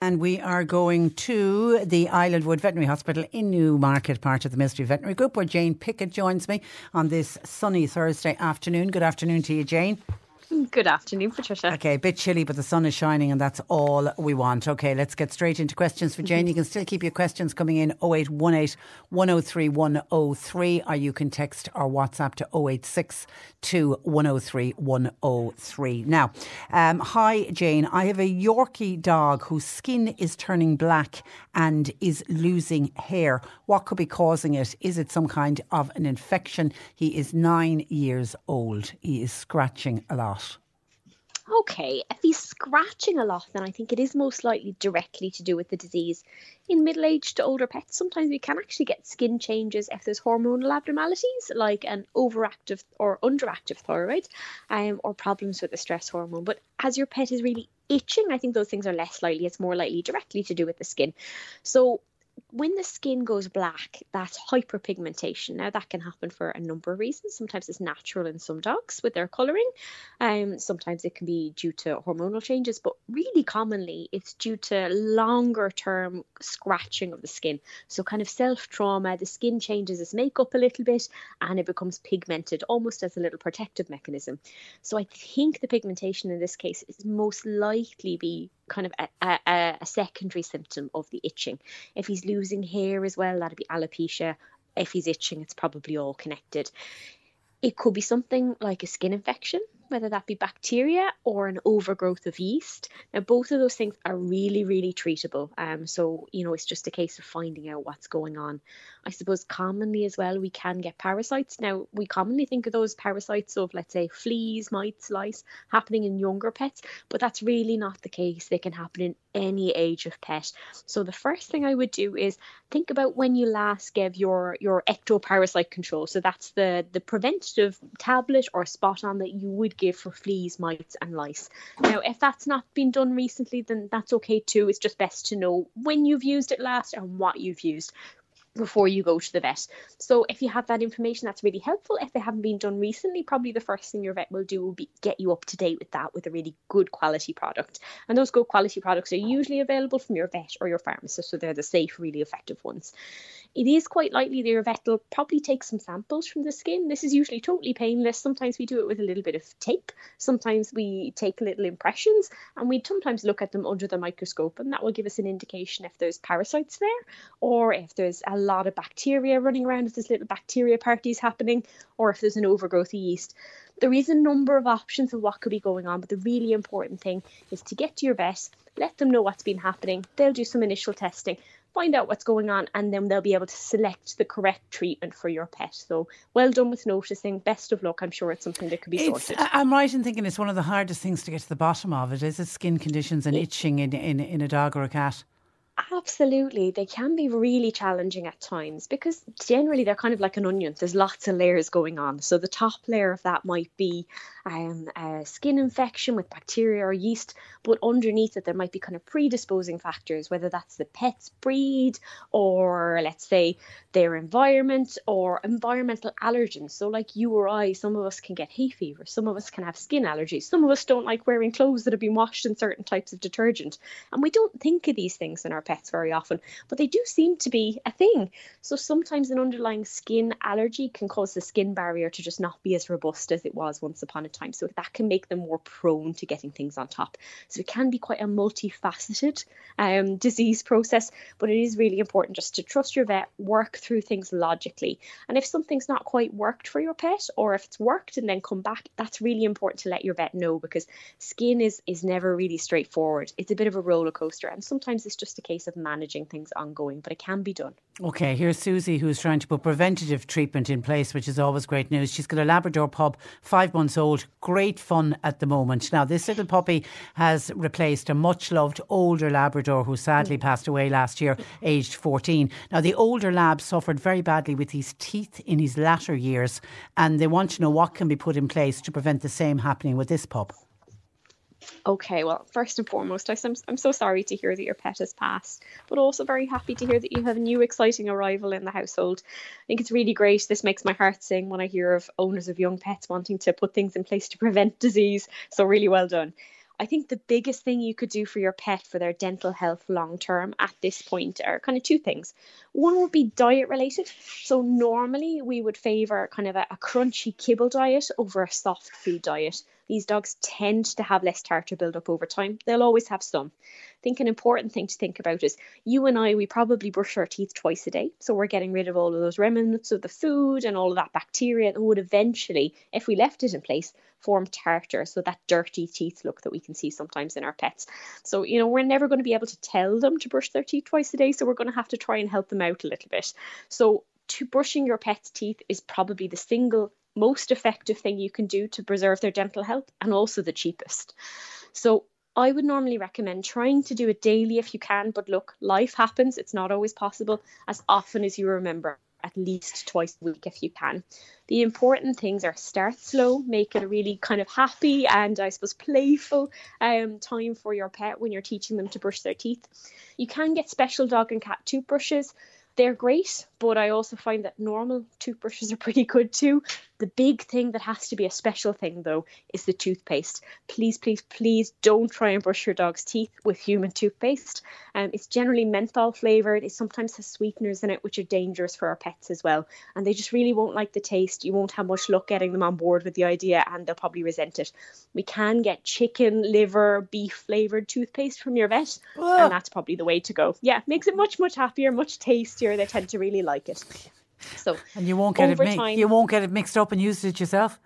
And we are going to the Islandwood Veterinary Hospital in Newmarket, part of the Mill Street Veterinary Group, where Jane Pickett joins me on this sunny Thursday afternoon. Good afternoon to you, Jane. Good afternoon, Patricia. Okay, a bit chilly, but the sun is shining, and that's all we want. Okay, let's get straight into questions for Jane. You can still keep your questions coming in 0818 103 103, or you can text or WhatsApp to 086 103 103. Now, um, hi, Jane. I have a Yorkie dog whose skin is turning black and is losing hair. What could be causing it? Is it some kind of an infection? He is nine years old. He is scratching a lot. Okay, if he's scratching a lot, then I think it is most likely directly to do with the disease. In middle aged to older pets, sometimes we can actually get skin changes if there's hormonal abnormalities like an overactive or underactive thyroid um, or problems with the stress hormone. But as your pet is really itching, I think those things are less likely. It's more likely directly to do with the skin. So when the skin goes black, that's hyperpigmentation. Now that can happen for a number of reasons. Sometimes it's natural in some dogs with their colouring. Um, sometimes it can be due to hormonal changes, but really commonly it's due to longer term scratching of the skin. So kind of self trauma, the skin changes its makeup a little bit and it becomes pigmented almost as a little protective mechanism. So I think the pigmentation in this case is most likely be kind of a, a, a secondary symptom of the itching. If he's losing hair as well, that'd be alopecia. If he's itching, it's probably all connected. It could be something like a skin infection whether that be bacteria or an overgrowth of yeast. Now, both of those things are really, really treatable. Um, so, you know, it's just a case of finding out what's going on. I suppose commonly as well, we can get parasites. Now, we commonly think of those parasites of, let's say, fleas, mites, lice happening in younger pets, but that's really not the case. They can happen in any age of pet. So, the first thing I would do is think about when you last gave your your ectoparasite control. So that's the the preventative tablet or spot on that you would give for fleas, mites, and lice. Now, if that's not been done recently, then that's okay too. It's just best to know when you've used it last and what you've used before you go to the vet. So if you have that information, that's really helpful. If they haven't been done recently, probably the first thing your vet will do will be get you up to date with that with a really good quality product. And those good quality products are usually available from your vet or your pharmacist, so they're the safe, really effective ones it is quite likely that your vet will probably take some samples from the skin. This is usually totally painless. Sometimes we do it with a little bit of tape. Sometimes we take little impressions and we sometimes look at them under the microscope and that will give us an indication if there's parasites there or if there's a lot of bacteria running around, if there's little bacteria parties happening or if there's an overgrowth of yeast. There is a number of options of what could be going on, but the really important thing is to get to your vet, let them know what's been happening. They'll do some initial testing find out what's going on, and then they'll be able to select the correct treatment for your pet. So well done with noticing. Best of luck. I'm sure it's something that could be it's, sorted. I'm right in thinking it's one of the hardest things to get to the bottom of. It is it skin conditions and itching in, in, in a dog or a cat. Absolutely. They can be really challenging at times because generally they're kind of like an onion. There's lots of layers going on. So the top layer of that might be um, a skin infection with bacteria or yeast, but underneath it there might be kind of predisposing factors, whether that's the pet's breed or let's say their environment or environmental allergens. So like you or I, some of us can get hay fever, some of us can have skin allergies, some of us don't like wearing clothes that have been washed in certain types of detergent. And we don't think of these things in our pets very often, but they do seem to be a thing. So sometimes an underlying skin allergy can cause the skin barrier to just not be as robust as it was once upon a time. So that can make them more prone to getting things on top. So it can be quite a multifaceted um, disease process, but it is really important just to trust your vet, work through things logically. And if something's not quite worked for your pet, or if it's worked and then come back, that's really important to let your vet know because skin is is never really straightforward. It's a bit of a roller coaster, and sometimes it's just a case of managing things ongoing, but it can be done. Okay, here's Susie who's trying to put preventative treatment in place, which is always great news. She's got a Labrador pup, five months old, great fun at the moment. Now, this little puppy has replaced a much loved older Labrador who sadly passed away last year, aged 14. Now, the older lab suffered very badly with his teeth in his latter years, and they want to know what can be put in place to prevent the same happening with this pup. Okay, well, first and foremost, I'm, I'm so sorry to hear that your pet has passed, but also very happy to hear that you have a new exciting arrival in the household. I think it's really great. This makes my heart sing when I hear of owners of young pets wanting to put things in place to prevent disease. So, really well done. I think the biggest thing you could do for your pet for their dental health long term at this point are kind of two things. One would be diet related. So, normally we would favour kind of a, a crunchy kibble diet over a soft food diet. These dogs tend to have less tartar buildup over time. They'll always have some. I think an important thing to think about is you and I, we probably brush our teeth twice a day. So we're getting rid of all of those remnants of the food and all of that bacteria that would eventually, if we left it in place, form tartar. So that dirty teeth look that we can see sometimes in our pets. So, you know, we're never going to be able to tell them to brush their teeth twice a day. So we're going to have to try and help them out a little bit. So to brushing your pet's teeth is probably the single most effective thing you can do to preserve their dental health and also the cheapest. So I would normally recommend trying to do it daily if you can, but look, life happens. It's not always possible as often as you remember, at least twice a week if you can. The important things are start slow, make it a really kind of happy and I suppose playful um, time for your pet when you're teaching them to brush their teeth. You can get special dog and cat toothbrushes. They're great, but I also find that normal toothbrushes are pretty good too. The big thing that has to be a special thing though is the toothpaste. Please, please, please don't try and brush your dog's teeth with human toothpaste. Um, it's generally menthol flavored. It sometimes has sweeteners in it, which are dangerous for our pets as well. And they just really won't like the taste. You won't have much luck getting them on board with the idea, and they'll probably resent it. We can get chicken, liver, beef flavored toothpaste from your vet, and that's probably the way to go. Yeah, makes it much, much happier, much tastier. They tend to really like it. So and you won't get it mi- time, you won't get it mixed up and used it yourself.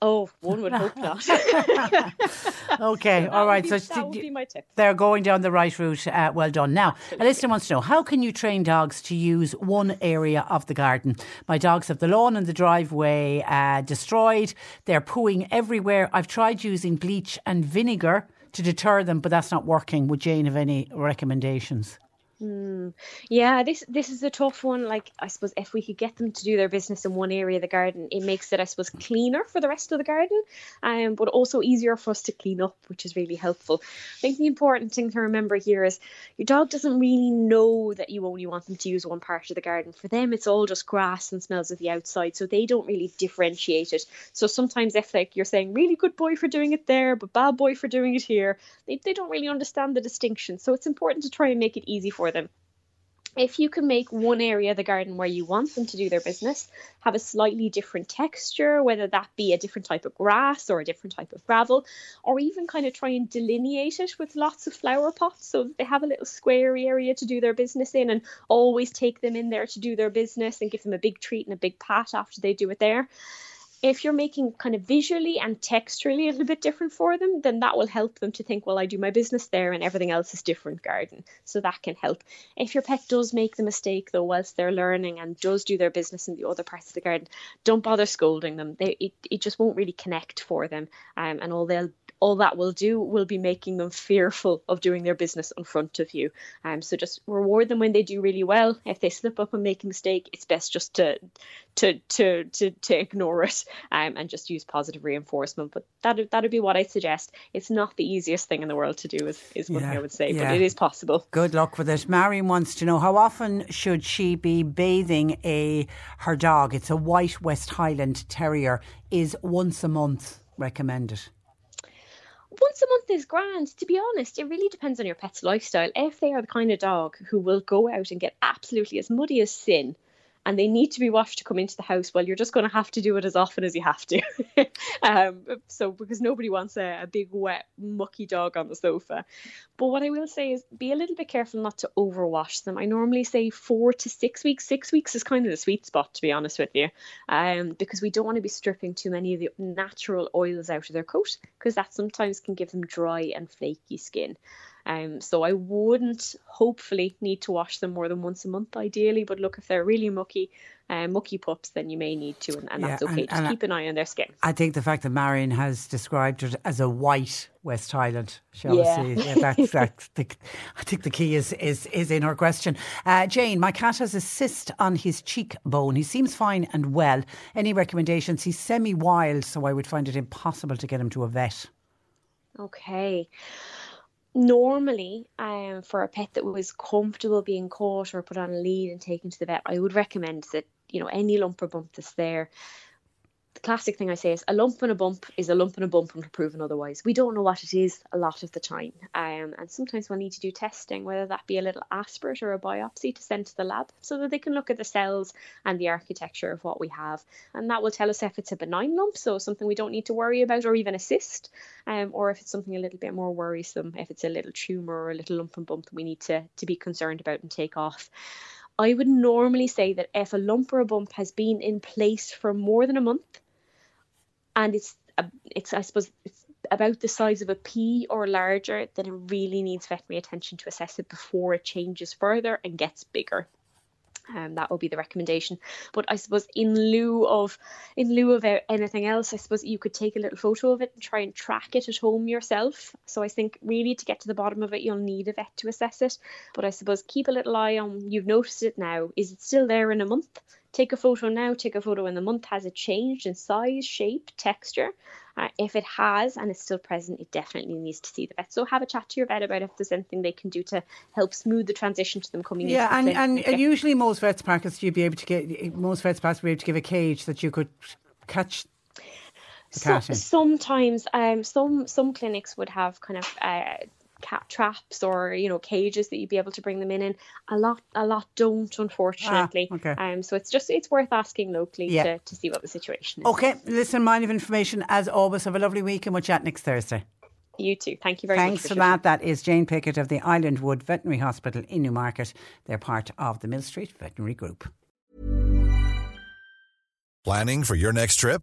Oh, one would hope not. okay, all right. Be, so that would be my tip. They're going down the right route. Uh, well done. Now, Absolutely. a listener wants to know how can you train dogs to use one area of the garden? My dogs have the lawn and the driveway uh, destroyed. They're pooing everywhere. I've tried using bleach and vinegar to deter them, but that's not working. Would Jane have any recommendations? Mm. Yeah, this this is a tough one. Like I suppose if we could get them to do their business in one area of the garden, it makes it I suppose cleaner for the rest of the garden, um, but also easier for us to clean up, which is really helpful. I think the important thing to remember here is your dog doesn't really know that you only want them to use one part of the garden. For them, it's all just grass and smells of the outside, so they don't really differentiate it. So sometimes if like you're saying really good boy for doing it there, but bad boy for doing it here, they they don't really understand the distinction. So it's important to try and make it easy for for them. If you can make one area of the garden where you want them to do their business have a slightly different texture, whether that be a different type of grass or a different type of gravel, or even kind of try and delineate it with lots of flower pots so that they have a little square area to do their business in and always take them in there to do their business and give them a big treat and a big pat after they do it there if you're making kind of visually and texturally a little bit different for them, then that will help them to think, well, I do my business there and everything else is different garden. So that can help. If your pet does make the mistake though whilst they're learning and does do their business in the other parts of the garden, don't bother scolding them. They it, it just won't really connect for them. Um, and all they'll all that will do will be making them fearful of doing their business in front of you. Um, so just reward them when they do really well. If they slip up and make a mistake, it's best just to to to to, to ignore it um, and just use positive reinforcement. But that that'd be what I suggest. It's not the easiest thing in the world to do, is is one yeah, I would say, yeah. but it is possible. Good luck with it. Marion wants to know how often should she be bathing a her dog? It's a white West Highland Terrier. Is once a month recommended? Once a month is grand. To be honest, it really depends on your pet's lifestyle. If they are the kind of dog who will go out and get absolutely as muddy as sin and they need to be washed to come into the house, well, you're just going to have to do it as often as you have to. um, so, because nobody wants a, a big, wet, mucky dog on the sofa. But what I will say is be a little bit careful not to overwash them. I normally say four to six weeks. Six weeks is kind of the sweet spot, to be honest with you, um, because we don't want to be stripping too many of the natural oils out of their coat, because that sometimes can give them dry and flaky skin. Um, so I wouldn't hopefully need to wash them more than once a month, ideally. But look, if they're really mucky, uh, mucky pups, then you may need to, and, and yeah, that's okay. And, Just and keep an eye on their skin. I think the fact that Marion has described it as a white West Highland, shall yeah. we say? Yeah, that's, that's the, I think the key is is is in her question. Uh, Jane, my cat has a cyst on his cheekbone. He seems fine and well. Any recommendations? He's semi-wild, so I would find it impossible to get him to a vet. Okay normally um, for a pet that was comfortable being caught or put on a lead and taken to the vet i would recommend that you know any lump or bump that's there the classic thing I say is a lump and a bump is a lump and a bump until proven otherwise. We don't know what it is a lot of the time. Um, and sometimes we'll need to do testing, whether that be a little aspirate or a biopsy to send to the lab so that they can look at the cells and the architecture of what we have. And that will tell us if it's a benign lump, so something we don't need to worry about, or even a cyst, um, or if it's something a little bit more worrisome, if it's a little tumour or a little lump and bump that we need to, to be concerned about and take off. I would normally say that if a lump or a bump has been in place for more than a month, and it's uh, it's I suppose it's about the size of a pea or larger, then it really needs veterinary attention to assess it before it changes further and gets bigger. Um, that would be the recommendation. But I suppose in lieu of in lieu of anything else, I suppose you could take a little photo of it and try and track it at home yourself. So I think really to get to the bottom of it, you'll need a vet to assess it. But I suppose keep a little eye on. You've noticed it now. Is it still there in a month? Take a photo now, take a photo in the month. Has it changed in size, shape, texture? Uh, if it has and it's still present, it definitely needs to see the vet. So have a chat to your vet about if there's anything they can do to help smooth the transition to them coming yeah, and, and, and usually most vets practice you'd be able to get most vets practice be able to give a cage that you could catch so, sometimes um, some some clinics would have kind of uh, cat traps or you know cages that you'd be able to bring them in in a lot a lot don't unfortunately ah, okay. um so it's just it's worth asking locally yeah. to, to see what the situation is okay listen mind of information as always have a lovely week and we'll chat next Thursday you too. Thank you very Thanks much. Thanks for that. That is Jane Pickett of the Island Wood Veterinary Hospital in Newmarket. They're part of the Mill Street Veterinary Group. Planning for your next trip?